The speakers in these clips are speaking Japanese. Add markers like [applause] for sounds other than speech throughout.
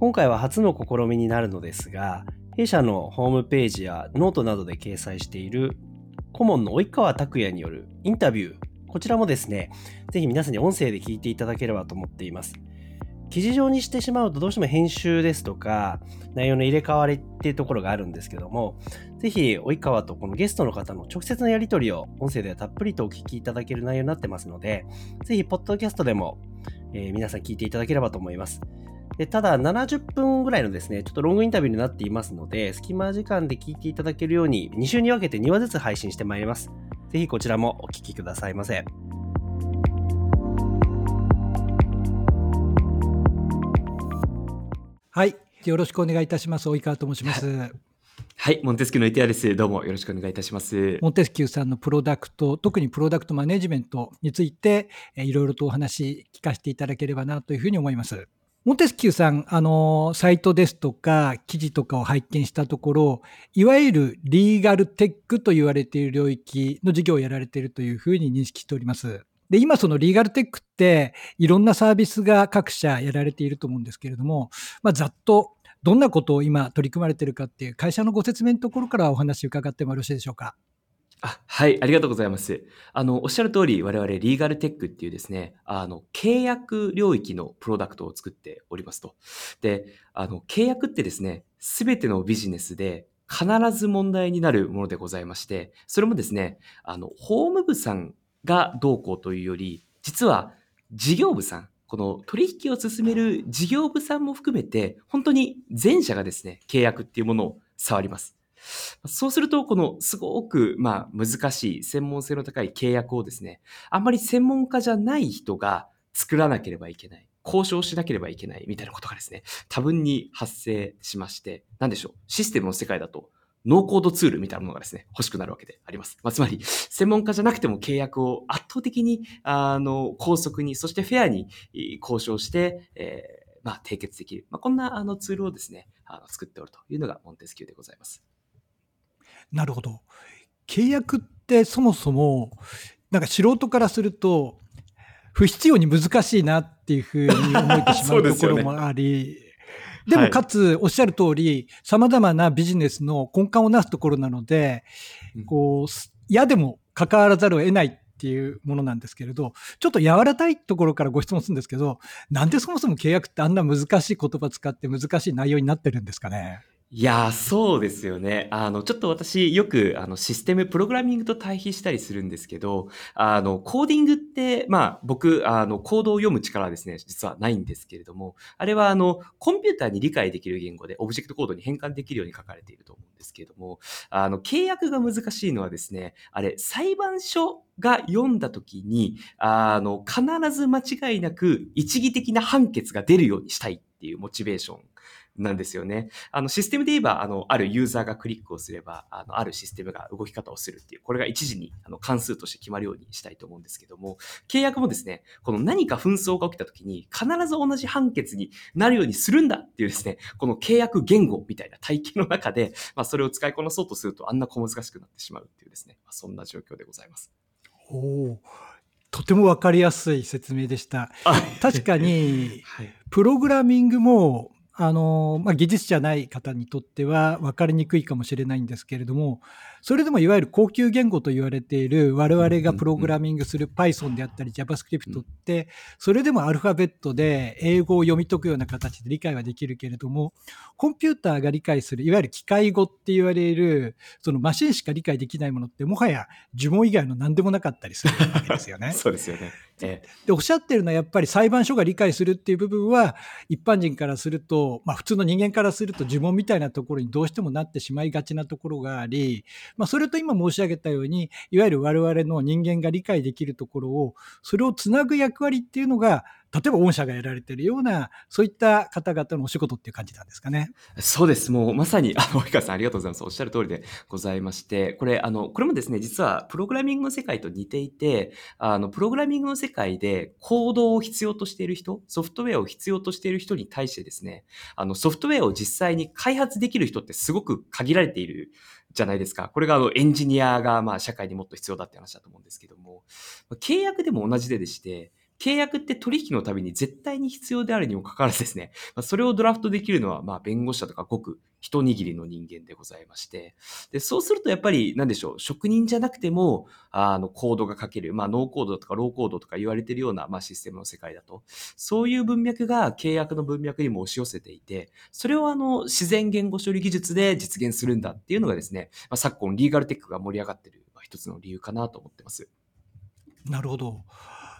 今回は初の試みになるのですが、弊社のホームページやノートなどで掲載している顧問の及川拓也によるインタビュー、こちらもですね、ぜひ皆さんに音声で聞いていただければと思っています。記事上にしてしまうとどうしても編集ですとか内容の入れ替わりっていうところがあるんですけどもぜひ及川とこのゲストの方の直接のやり取りを音声ではたっぷりとお聞きいただける内容になってますのでぜひポッドキャストでも、えー、皆さん聞いていただければと思いますでただ70分ぐらいのですねちょっとロングインタビューになっていますので隙間時間で聞いていただけるように2週に分けて2話ずつ配信してまいりますぜひこちらもお聞きくださいませ。はい。よろしくお願いいたします。及川と申します。はい、モンテスキューの池谷です。どうもよろしくお願いいたします。モンテスキューさんのプロダクト、特にプロダクトマネジメントについて、えいろいろとお話聞かせていただければなというふうに思います。モンテスキューさん、あの、サイトですとか、記事とかを拝見したところ、いわゆるリーガルテックと言われている領域の事業をやられているというふうに認識しております。で、今そのリーガルテックっていろんなサービスが各社やられていると思うんですけれども、まあ、ざっとどんなことを今取り組まれているかっていう会社のご説明のところからお話伺ってもよろしいでしょうか？あはい、ありがとうございます。あの、おっしゃる通り、我々リーガルテックっていうですね、あの、契約領域のプロダクトを作っておりますと。で、あの、契約ってですね、すべてのビジネスで必ず問題になるものでございまして、それもですね、あの、法務部さんがどうこうというより、実は事業部さん、この取引を進める事業部さんも含めて、本当に全社がですね、契約っていうものを触ります。そうすると、このすごく、まあ、難しい、専門性の高い契約をですね、あんまり専門家じゃない人が作らなければいけない。交渉しなければいけないみたいなことがですね、多分に発生しまして、なんでしょう、システムの世界だと、ノーコードツールみたいなものがですね、欲しくなるわけであります。まあ、つまり、専門家じゃなくても契約を圧倒的に、あの、高速に、そしてフェアに交渉して、えー、まあ、締結できる。まあ、こんなあのツールをですね、あの作っておるというのがモンテスキューでございます。なるほど。契約ってそもそも、なんか素人からすると、不必要に難しいなっていうふうに思えてしまうところもあり、[laughs] でもかつ、おっしゃる通り、様々なビジネスの根幹をなすところなので、こう、嫌でも関わらざるを得ないっていうものなんですけれど、ちょっと柔らかいところからご質問するんですけど、なんでそもそも契約ってあんな難しい言葉使って難しい内容になってるんですかね？いや、そうですよね。あの、ちょっと私よくあのシステム、プログラミングと対比したりするんですけど、あの、コーディングって、まあ僕、あの、コードを読む力はですね、実はないんですけれども、あれはあの、コンピューターに理解できる言語でオブジェクトコードに変換できるように書かれていると思うんですけれども、あの、契約が難しいのはですね、あれ、裁判所が読んだ時に、あの、必ず間違いなく一義的な判決が出るようにしたいっていうモチベーションなんですよね。あの、システムで言えば、あの、あるユーザーがクリックをすれば、あの、あるシステムが動き方をするっていう、これが一時に、あの、関数として決まるようにしたいと思うんですけども、契約もですね、この何か紛争が起きた時に、必ず同じ判決になるようにするんだっていうですね、この契約言語みたいな体系の中で、まあ、それを使いこなそうとすると、あんな小難しくなってしまうっていうですね、まあ、そんな状況でございます。おお。とても分かりやすい説明でした。確かに、[laughs] プログラミングもあの、まあ、技術者ない方にとっては分かりにくいかもしれないんですけれども、それでもいわゆる高級言語と言われている我々がプログラミングする Python であったり JavaScript って、それでもアルファベットで英語を読み解くような形で理解はできるけれども、コンピューターが理解する、いわゆる機械語って言われる、そのマシンしか理解できないものって、もはや呪文以外の何でもなかったりするわけですよね。[laughs] そうですよね。ええ、でおっしゃってるのはやっぱり裁判所が理解するっていう部分は一般人からすると、まあ、普通の人間からすると呪文みたいなところにどうしてもなってしまいがちなところがあり、まあ、それと今申し上げたように、いわゆる我々の人間が理解できるところを、それをつなぐ役割っていうのが、例えば御社がやられているような、そういった方々のお仕事っていう感じなんですかね。そうです。もうまさに、あの、及川さんありがとうございます。おっしゃる通りでございまして、これ、あの、これもですね、実はプログラミングの世界と似ていて、あの、プログラミングの世界でコードを必要としている人、ソフトウェアを必要としている人に対してですね、あの、ソフトウェアを実際に開発できる人ってすごく限られているじゃないですか。これがあのエンジニアがまあ社会にもっと必要だって話だと思うんですけども、契約でも同じででして、契約って取引のたびに絶対に必要であるにもかかわらずですね、[laughs] ま、それをドラフトできるのは、まあ、弁護士だとかごく一握りの人間でございまして、で、そうするとやっぱり、なんでしょう、職人じゃなくても、あの、コードが書ける、まあ、ノーコードとかローコードとか言われてるような、まあ、システムの世界だと、そういう文脈が契約の文脈にも押し寄せていて、それをあの、自然言語処理技術で実現するんだっていうのがですね、まあ、昨今、リーガルテックが盛り上がってる、まあ、一つの理由かなと思ってます。なるほど。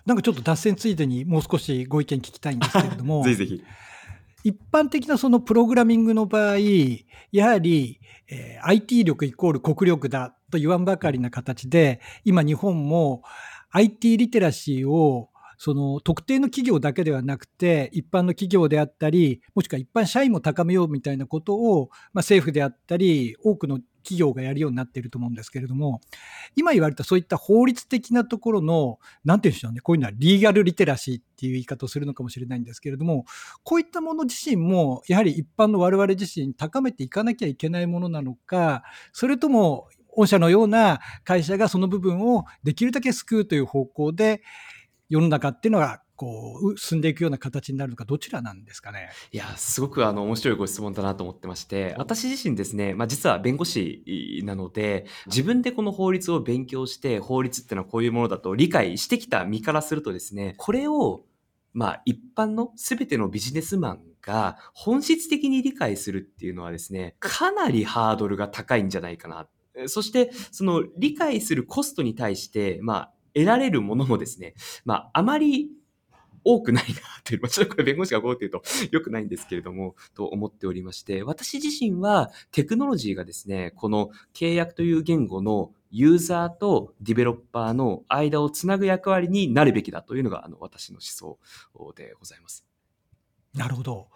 なんかちょっと脱線ついでにもう少しご意見聞きたいんですけれども。[laughs] ぜひぜひ。一般的なそのプログラミングの場合、やはり、えー、IT 力イコール国力だと言わんばかりな形で、今日本も IT リテラシーをその特定の企業だけではなくて、一般の企業であったり、もしくは一般社員も高めようみたいなことを、まあ、政府であったり、多くの企業がやるようになっていると思うんですけれども、今言われたそういった法律的なところの、なんていうんでしょうね、こういうのはリーガルリテラシーっていう言い方をするのかもしれないんですけれども、こういったもの自身も、やはり一般の我々自身高めていかなきゃいけないものなのか、それとも、御社のような会社がその部分をできるだけ救うという方向で、世の中っていうのがこう進んでいくような形になるのかどちらなんですかね？いやすごくあの面白いご質問だなと思ってまして私自身ですね、まあ、実は弁護士なので自分でこの法律を勉強して法律っていうのはこういうものだと理解してきた身からするとですねこれをまあ一般の全てのビジネスマンが本質的に理解するっていうのはですねかなりハードルが高いんじゃないかな。そしてその理解するコストに対してまあ得られるものもですね、まあ、あまり多くないなという、まあ、ちょっとこれ弁護士がこうっていうと良くないんですけれども、と思っておりまして、私自身はテクノロジーがですね、この契約という言語のユーザーとディベロッパーの間をつなぐ役割になるべきだというのがあの私の思想でございます。なるほど。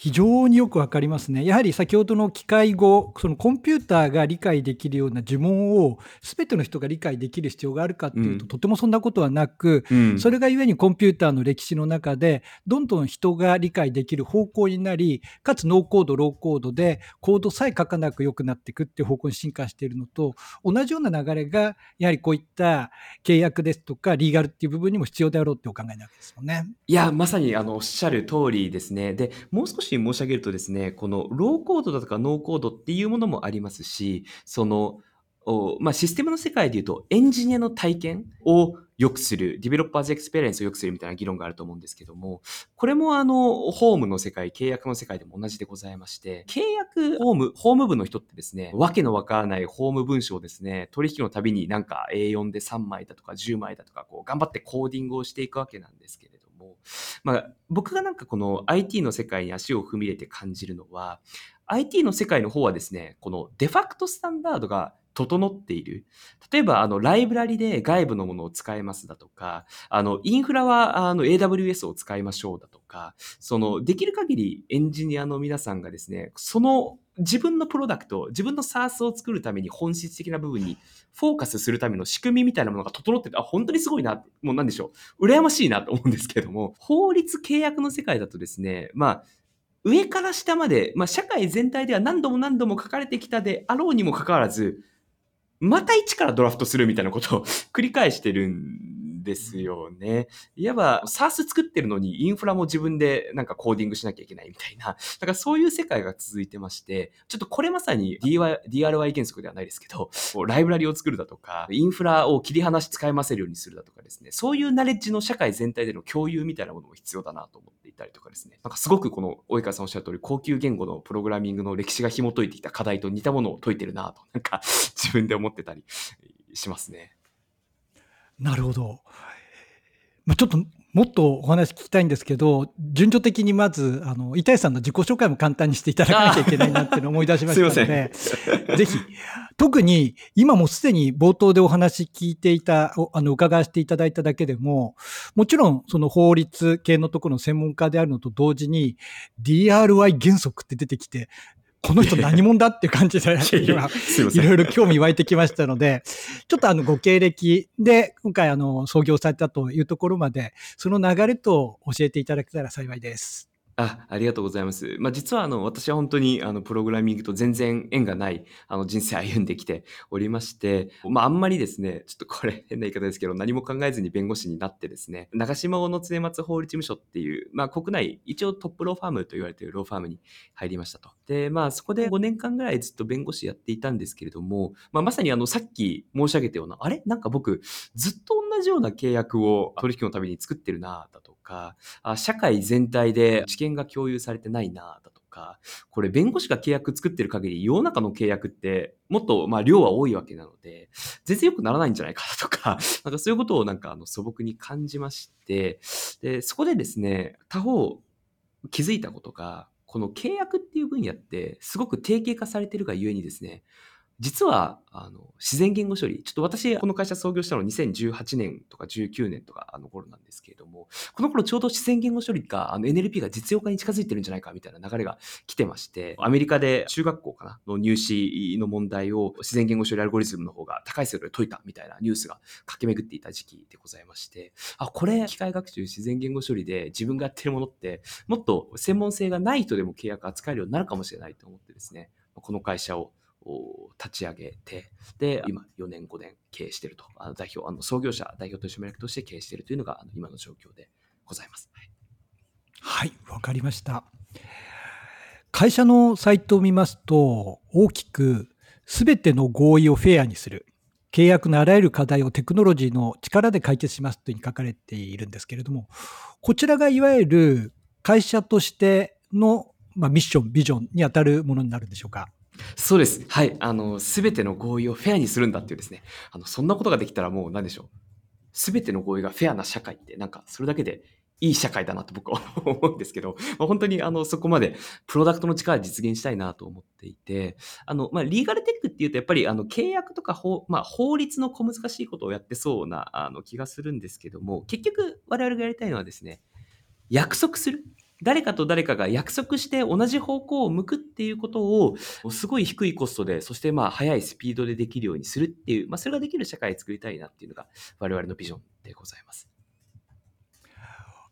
非常によくわかりますね。やはり先ほどの機械語、そのコンピューターが理解できるような呪文を全ての人が理解できる必要があるかっていうと、うん、とてもそんなことはなく、うん、それがゆえにコンピューターの歴史の中で、どんどん人が理解できる方向になり、かつノーコード、ローコードでコードさえ書かなく良くなっていくっていう方向に進化しているのと、同じような流れが、やはりこういった契約ですとか、リーガルっていう部分にも必要であろうってお考えなわけですよね。いや、まさにあのおっしゃる通りですね。で、もう少しし申し上げるとですね、このローコードだとかノーコードっていうものもありますし、その、まあ、システムの世界で言うとエンジニアの体験を良くする、ディベロッパーズエクスペリエンスを良くするみたいな議論があると思うんですけども、これもあの、法務の世界、契約の世界でも同じでございまして、契約ホーム、ホーム部の人ってですね、わけのわからない法務文章をですね、取引のたびになんか A4 で3枚だとか10枚だとか、こう、頑張ってコーディングをしていくわけなんですけれどまあ、僕がなんかこの IT の世界に足を踏み入れて感じるのは、IT の世界の方はですね、このデファクトスタンダードが整っている。例えば、あの、ライブラリで外部のものを使えますだとか、あの、インフラは、あの、AWS を使いましょうだとか、その、できる限りエンジニアの皆さんがですね、その自分のプロダクト、自分の SARS を作るために本質的な部分にフォーカスするための仕組みみたいなものが整ってて、あ、本当にすごいな、もうなんでしょう。羨ましいなと思うんですけども、法律契約の世界だとですね、まあ、上から下まで、まあ、社会全体では何度も何度も書かれてきたであろうにもかかわらず、また一からドラフトするみたいなことを [laughs] 繰り返してるんですよね。いわば SARS 作ってるのにインフラも自分でなんかコーディングしなきゃいけないみたいな、[laughs] だからそういう世界が続いてまして、ちょっとこれまさに DIY, DRY 原則ではないですけど、ライブラリを作るだとか、インフラを切り離し使いませるようにするだとかですね、そういうナレッジの社会全体での共有みたいなものも必要だなと思っていたりとかですね、なんかすごくこの及川さんおっしゃる通り、高級言語のプログラミングの歴史が紐解いてきた課題と似たものを解いてるなと、なんか自分で思ってたりしますね。なるほど。まあ、ちょっともっとお話聞きたいんですけど、順序的にまず、あの、板井さんの自己紹介も簡単にしていただかなきゃいけないなっていうのを思い出しましたので、ぜひ、特に今もすでに冒頭でお話聞いていた、あの、伺わせていただいただけでも、もちろんその法律系のところの専門家であるのと同時に、DRY 原則って出てきて、この人何者だっていう感じで、[laughs] いろいろ興味湧いてきましたので、ちょっとあのご経歴で、今回あの創業されたというところまで、その流れと教えていただけたら幸いです。あ、ありがとうございます。ま、実はあの、私は本当にあの、プログラミングと全然縁がない、あの、人生歩んできておりまして、まあ、んまりですね、ちょっとこれ変な言い方ですけど、何も考えずに弁護士になってですね、長島小野常松法律事務所っていう、まあ、国内一応トップローファームと言われているローファームに入りましたと。で、まあ、そこで5年間ぐらいずっと弁護士やっていたんですけれども、まあ、まさにあの、さっき申し上げたような、あれ？なんか僕、ずっとじような契約を取引のために作ってるな、だとか、あ社会全体で知見が共有されてないなだとか、これ弁護士が契約作ってる限り世の中の契約ってもっとまあ量は多いわけなので、全然良くならないんじゃないかなとか、[laughs] なんかそういうことをなんかあの素朴に感じまして、で、そこでですね、他方気づいたことが、この契約っていう分野ってすごく定型化されてるがゆえにですね、実は、あの、自然言語処理、ちょっと私、この会社創業したの2018年とか19年とかあの頃なんですけれども、この頃ちょうど自然言語処理が、あの NLP が実用化に近づいてるんじゃないかみたいな流れが来てまして、アメリカで中学校かなの入試の問題を自然言語処理アルゴリズムの方が高い精度で解いたみたいなニュースが駆け巡っていた時期でございまして、あ、これ、機械学習自然言語処理で自分がやってるものって、もっと専門性がない人でも契約扱えるようになるかもしれないと思ってですね、この会社を立ち上げて、で、今4年5年経営していると、あの代表、あの創業者、代表取締役として経営しているというのがあの今の状況でございます。はい、わ、はい、かりました。会社のサイトを見ますと、大きくすべての合意をフェアにする。契約のあらゆる課題をテクノロジーの力で解決しますというふうに書かれているんですけれども、こちらがいわゆる会社としての、まあ、ミッション、ビジョンに当たるものになるんでしょうか？そうです。はい。あの、すべての合意をフェアにするんだっていうですね。あの、そんなことができたらもう何でしょう。すべての合意がフェアな社会って、なんか、それだけでいい社会だなと僕は思うんですけど、まあ、本当にあの、そこまでプロダクトの力で実現したいなと思っていて、あの、まあ、リーガルテックっていうと、やっぱりあの、契約とか法、まあ、法律の小難しいことをやってそうな、あの、気がするんですけども、結局我々がやりたいのはですね、約束する。誰かと誰かが約束して同じ方向を向くっていうことを、すごい低いコストで、そしてまあ速いスピードでできるようにするっていう、まあそれができる社会を作りたいなっていうのが我々のビジョンでございます。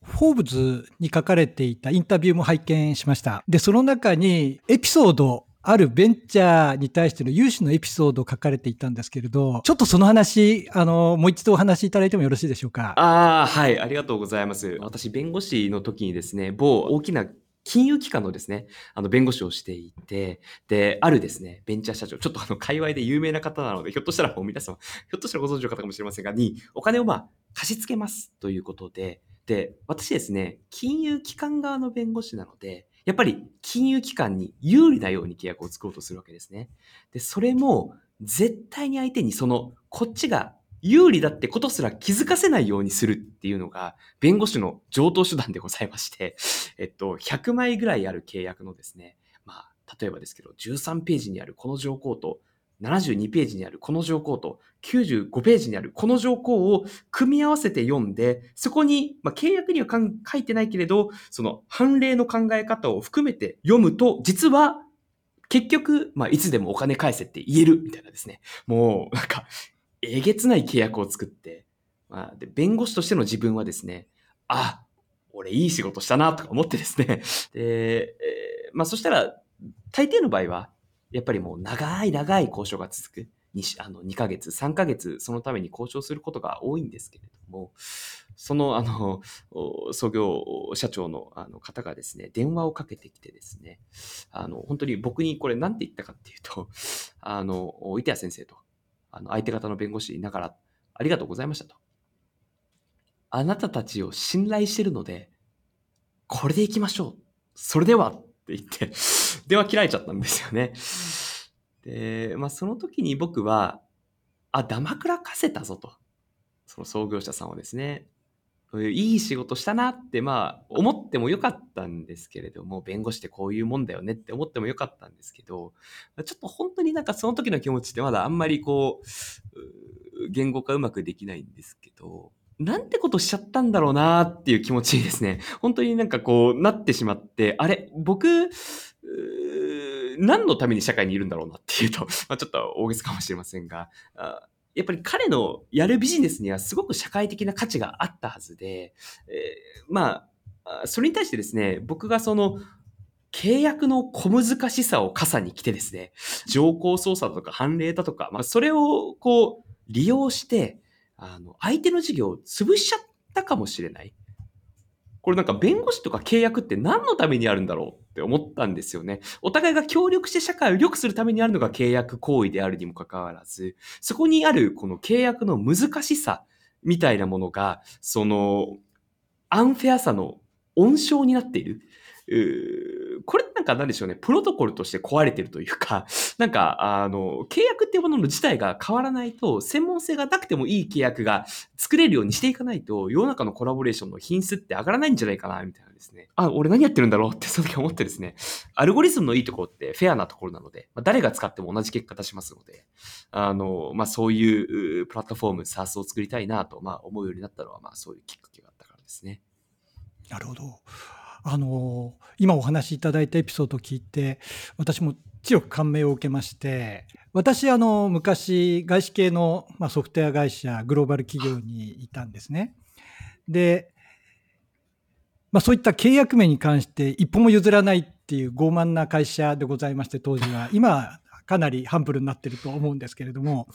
フォーブズに書かれていたインタビューも拝見しました。で、その中にエピソードあるベンチャーに対しての融資のエピソードを書かれていたんですけれど、ちょっとその話、あの、もう一度お話しいただいてもよろしいでしょうか？ああ、はい、ありがとうございます。私、弁護士の時にですね、某大きな金融機関のですね、あの、弁護士をしていて、で、あるですね、ベンチャー社長、ちょっとあの、界隈で有名な方なので、ひょっとしたらもう皆様、ひょっとしたらご存知の方かもしれませんが、に、お金をまあ、貸し付けますということで、で、私ですね、金融機関側の弁護士なので、やっぱり金融機関に有利なように契約を作ろうとするわけですね。で、それも絶対に相手にその、こっちが有利だってことすら気づかせないようにするっていうのが、弁護士の上等手段でございまして、[laughs] えっと、100枚ぐらいある契約のですね、まあ、例えばですけど、13ページにあるこの条項と、72ページにあるこの条項と95ページにあるこの条項を組み合わせて読んで、そこに、まあ、契約には書いてないけれど、その判例の考え方を含めて読むと、実は結局、まあ、いつでもお金返せって言えるみたいなですね。もう、なんか、えげつない契約を作って、まあ、で、弁護士としての自分はですね、あ、俺いい仕事したなとか思ってですね。で、えー、まあそしたら、大抵の場合は、やっぱりもう長い長い交渉が続く。2, あの2ヶ月、3ヶ月、そのために交渉することが多いんですけれども、その、あの、創業社長のあの方がですね、電話をかけてきてですね、あの、本当に僕にこれ何て言ったかっていうと、あの、板谷先生と、あの、相手方の弁護士ながら、ありがとうございましたと。あなたたちを信頼してるので、これで行きましょう。それではって言って、電話切られちゃったんですよね。で、まあその時に僕は、あ、ダマくらかせたぞと。その創業者さんはですね、いい仕事したなって、まあ、思ってもよかったんですけれども、弁護士ってこういうもんだよねって思ってもよかったんですけど、ちょっと本当になんかその時の気持ちってまだあんまりこう、言語化うまくできないんですけど、なんてことしちゃったんだろうなっていう気持ちにですね、本当になんかこうなってしまって、あれ、僕、何のために社会にいるんだろうなっていうと、[laughs] まあ、ちょっと大げさかもしれませんが、やっぱり彼のやるビジネスにはすごく社会的な価値があったはずで、えー、まあ、それに対してですね、僕がその、契約の小難しさを傘に来てですね、条項操作だとか判例だとか、まあ、それをこう、利用して、あの、相手の事業を潰しちゃったかもしれない。これなんか弁護士とか契約って何のためにあるんだろうって思ったんですよね。お互いが協力して社会を良くするためにあるのが契約行為であるにもかかわらず、そこにあるこの契約の難しさみたいなものが、その、アンフェアさの温床になっている。これなんか何でしょうね、プロトコルとして壊れてるというか、[laughs] なんか、あの、契約っていうものの自体が変わらないと、専門性がなくてもいい契約が作れるようにしていかないと、世の中のコラボレーションの品質って上がらないんじゃないかな、みたいなですね。あ、俺何やってるんだろうってその時思ってですね、アルゴリズムのいいところってフェアなところなので、まあ、誰が使っても同じ結果出しますので、あの、まあ、そういうプラットフォーム、SARS を作りたいなと、まあ、思うようになったのは、まあ、そういうきっかけがあったからですね。なるほど。あの今お話しいただいたエピソードを聞いて私も強く感銘を受けまして私あの昔外資系の、まあ、ソフトウェア会社グローバル企業にいたんですね。で、まあ、そういった契約面に関して一歩も譲らないっていう傲慢な会社でございまして当時は [laughs] 今かなりハンブルになってると思うんですけれども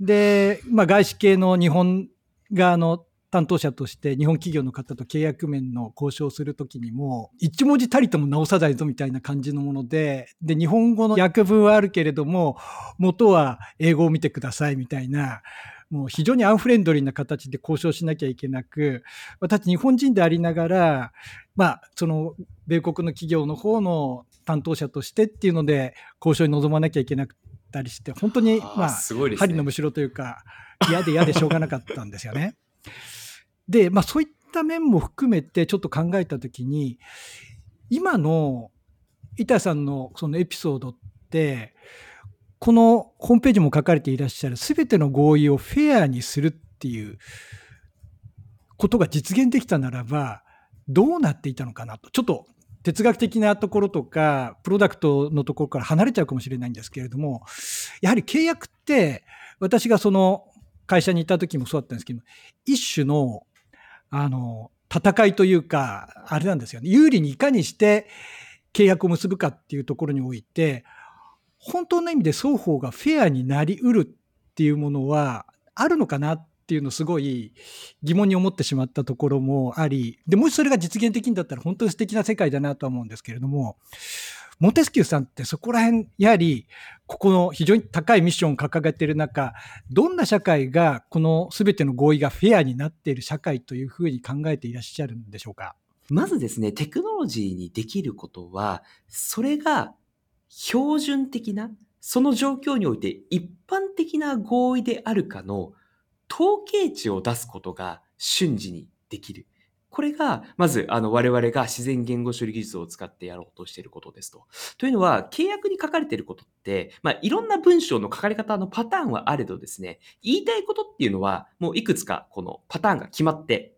で、まあ、外資系の日本側の担当者として日本企業の方と契約面の交渉するときにも、一文字たりとも直さないぞみたいな感じのもので、で、日本語の訳文はあるけれども、元は英語を見てくださいみたいな、もう非常にアンフレンドリーな形で交渉しなきゃいけなく、私日本人でありながら、まあ、その米国の企業の方の担当者としてっていうので、交渉に臨まなきゃいけなかったりして、本当に、まあ、ね、針のむしろというか、嫌で嫌でしょうがなかったんですよね。で、まあそういった面も含めてちょっと考えたときに、今の板さんのそのエピソードって、このホームページも書かれていらっしゃる全ての合意をフェアにするっていうことが実現できたならば、どうなっていたのかなと。ちょっと哲学的なところとか、プロダクトのところから離れちゃうかもしれないんですけれども、やはり契約って、私がその会社にいた時もそうだったんですけど、一種のあの、戦いというか、あれなんですよね。有利にいかにして契約を結ぶかっていうところにおいて、本当の意味で双方がフェアになりうるっていうものはあるのかなっていうのをすごい疑問に思ってしまったところもあり、で、もしそれが実現できるんだったら本当に素敵な世界だなとは思うんですけれども、モンテスキューさんってそこら辺、やはり、ここの非常に高いミッションを掲げている中、どんな社会がこの全ての合意がフェアになっている社会というふうに考えていらっしゃるんでしょうか？まずですね、テクノロジーにできることは、それが標準的な、その状況において一般的な合意であるかの統計値を出すことが瞬時にできる。これが、まず、あの、我々が自然言語処理技術を使ってやろうとしていることですと。というのは、契約に書かれていることって、まあ、いろんな文章の書かれ方のパターンはあれどですね、言いたいことっていうのは、もういくつか、このパターンが決まって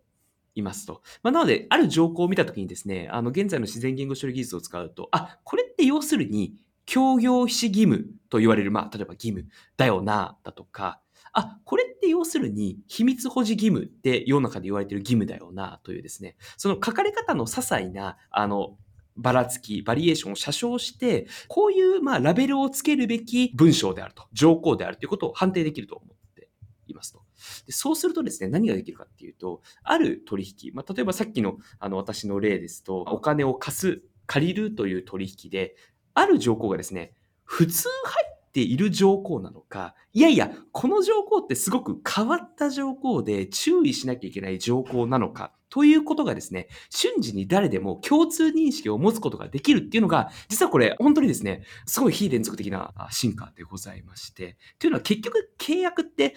いますと。まあ、なので、ある条項を見たときにですね、あの、現在の自然言語処理技術を使うと、あ、これって要するに、協業非義務と言われる、まあ、例えば義務だよな、だとか、あ、これって要するに秘密保持義務って世の中で言われてる義務だよなというですね、その書かれ方の些細な、あの、ばらつき、バリエーションを写生して、こういうまあラベルをつけるべき文章であると、条項であるということを判定できると思っていますと。でそうするとですね、何ができるかっていうと、ある取引、まあ、例えばさっきのあの私の例ですと、お金を貸す、借りるという取引で、ある条項がですね、普通入ている条項なのか、いやいや、この条項ってすごく変わった条項で注意しなきゃいけない条項なのか、ということがですね、瞬時に誰でも共通認識を持つことができるっていうのが、実はこれ本当にですね、すごい非連続的な進化でございまして、というのは結局契約って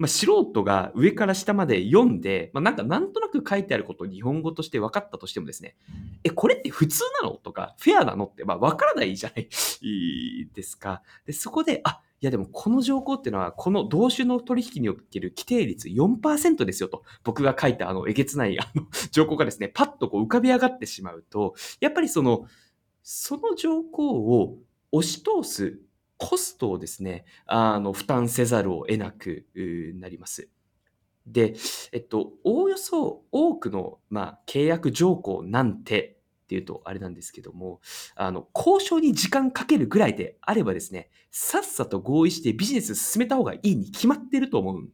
まあ、素人が上から下まで読んで、まあ、なんかなんとなく書いてあることを日本語として分かったとしてもですね、え、これって普通なの？とか、フェアなのって、まあ、分からないじゃない？[laughs] ですか。で、そこで、あ、いやでもこの条項っていうのは、この同種の取引における規定率4%ですよと、僕が書いたあのえげつないあの [laughs] 条項がですね、パッとこう浮かび上がってしまうと、やっぱりその、その条項を押し通すコストをですね、あの、負担せざるを得なくなります。で、えっと、おおよそ多くの、まあ、契約条項なんてっていうとあれなんですけども、あの、交渉に時間かけるぐらいであればですね、さっさと合意してビジネス進めた方がいいに決まってると思うん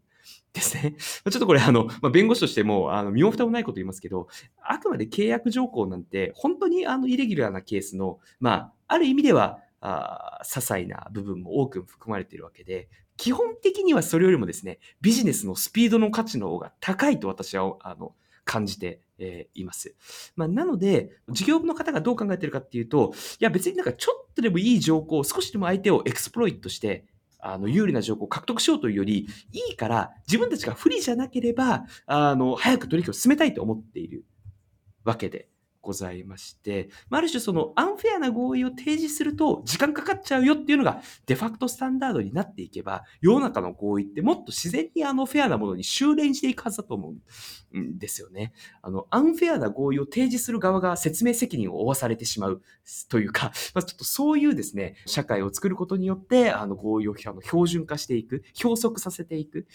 ですね。[laughs] ちょっとこれ、あの、まあ、弁護士としても、あの、身も蓋もないこと言いますけど、あくまで契約条項なんて、本当にあの、イレギュラーなケースの、まあ、ある意味では、あ些細な部分も多く含まれているわけで、基本的にはそれよりもですね、ビジネスのスピードの価値の方が高いと私は、あの、感じて、え、います。まあ、なので、事業部の方がどう考えてるかっていうと、いや別になんかちょっとでもいい条項、少しでも相手をエクスプロイトして、あの、有利な条項を獲得しようというより、いいから自分たちが不利じゃなければ、あの、早く取引を進めたいと思っているわけで、ございまして、ある種そのアンフェアな合意を提示すると時間かかっちゃうよっていうのがデファクトスタンダードになっていけば、世の中の合意ってもっと自然にあのフェアなものに修練していくはずだと思うんですよね。あの、アンフェアな合意を提示する側が説明責任を負わされてしまうというか、まあ、ちょっとそういうですね、社会を作ることによって、あの合意をあの標準化していく、標則させていく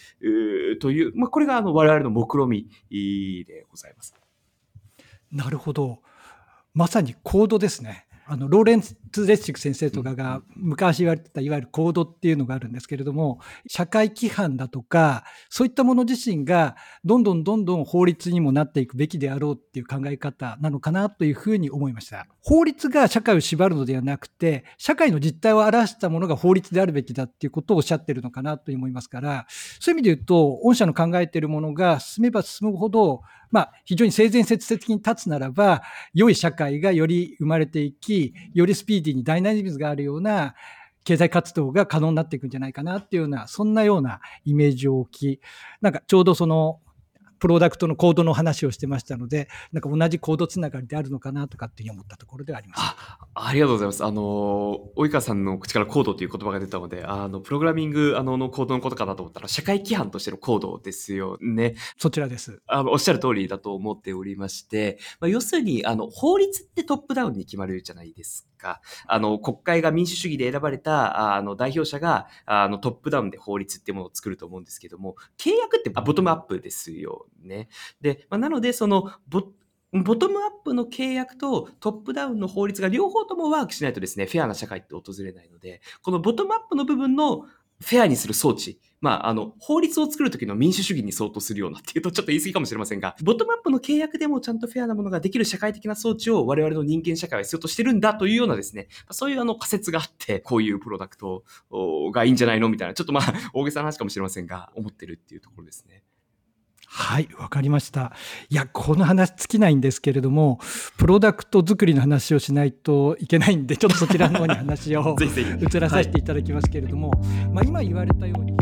という、まあ、これがあの我々の目論みでございます。なるほど。まさにコードですね。あのローレンツ・レッシク先生とかが昔言われてたいわゆるコードっていうのがあるんですけれども社会規範だとかそういったもの自身がどんどんどんどん法律にもなっていくべきであろうっていう考え方なのかなというふうに思いました法律が社会を縛るのではなくて社会の実態を表したものが法律であるべきだっていうことをおっしゃってるのかなと思いますからそういう意味で言うと御社の考えているものが進めば進むほどまあ、非常に生前説的に立つならば、良い社会がより生まれていき、よりスピーディーにダイナミズムがあるような経済活動が可能になっていくんじゃないかなっていうような、そんなようなイメージを置き、なんかちょうどそのプロダクトのコードの話をしてましたので、なんか同じコードつながりであるのかなとかっていう思ったところではあります。あありがとうございます。あの、及川さんの口からコードという言葉が出たので、あの、プログラミングあののコードのことかなと思ったら、社会規範としてのコードですよね。そちらです。あの、おっしゃる通りだと思っておりまして、まあ、要するに、あの、法律ってトップダウンに決まるじゃないですか。あの、国会が民主主義で選ばれた、あの、代表者が、あの、トップダウンで法律っていうものを作ると思うんですけども、契約ってボトムアップですよね。で、まあ、なので、そのボ、ボトムアップの契約とトップダウンの法律が両方ともワークしないとですね、フェアな社会って訪れないので、このボトムアップの部分のフェアにする装置、まあ、あの、法律を作るときの民主主義に相当するようなっていうとちょっと言い過ぎかもしれませんが、ボトムアップの契約でもちゃんとフェアなものができる社会的な装置を我々の人間社会は必要としてるんだというようなですね、そういうあの仮説があって、こういうプロダクトがいいんじゃないのみたいな、ちょっとまあ、大げさな話かもしれませんが、思ってるっていうところですね。はい、わかりました。いや、この話尽きないんですけれども、プロダクト作りの話をしないといけないんで、ちょっとそちらの方に話を [laughs] 移らさせていただきますけれども、はい、まあ、今言われたように、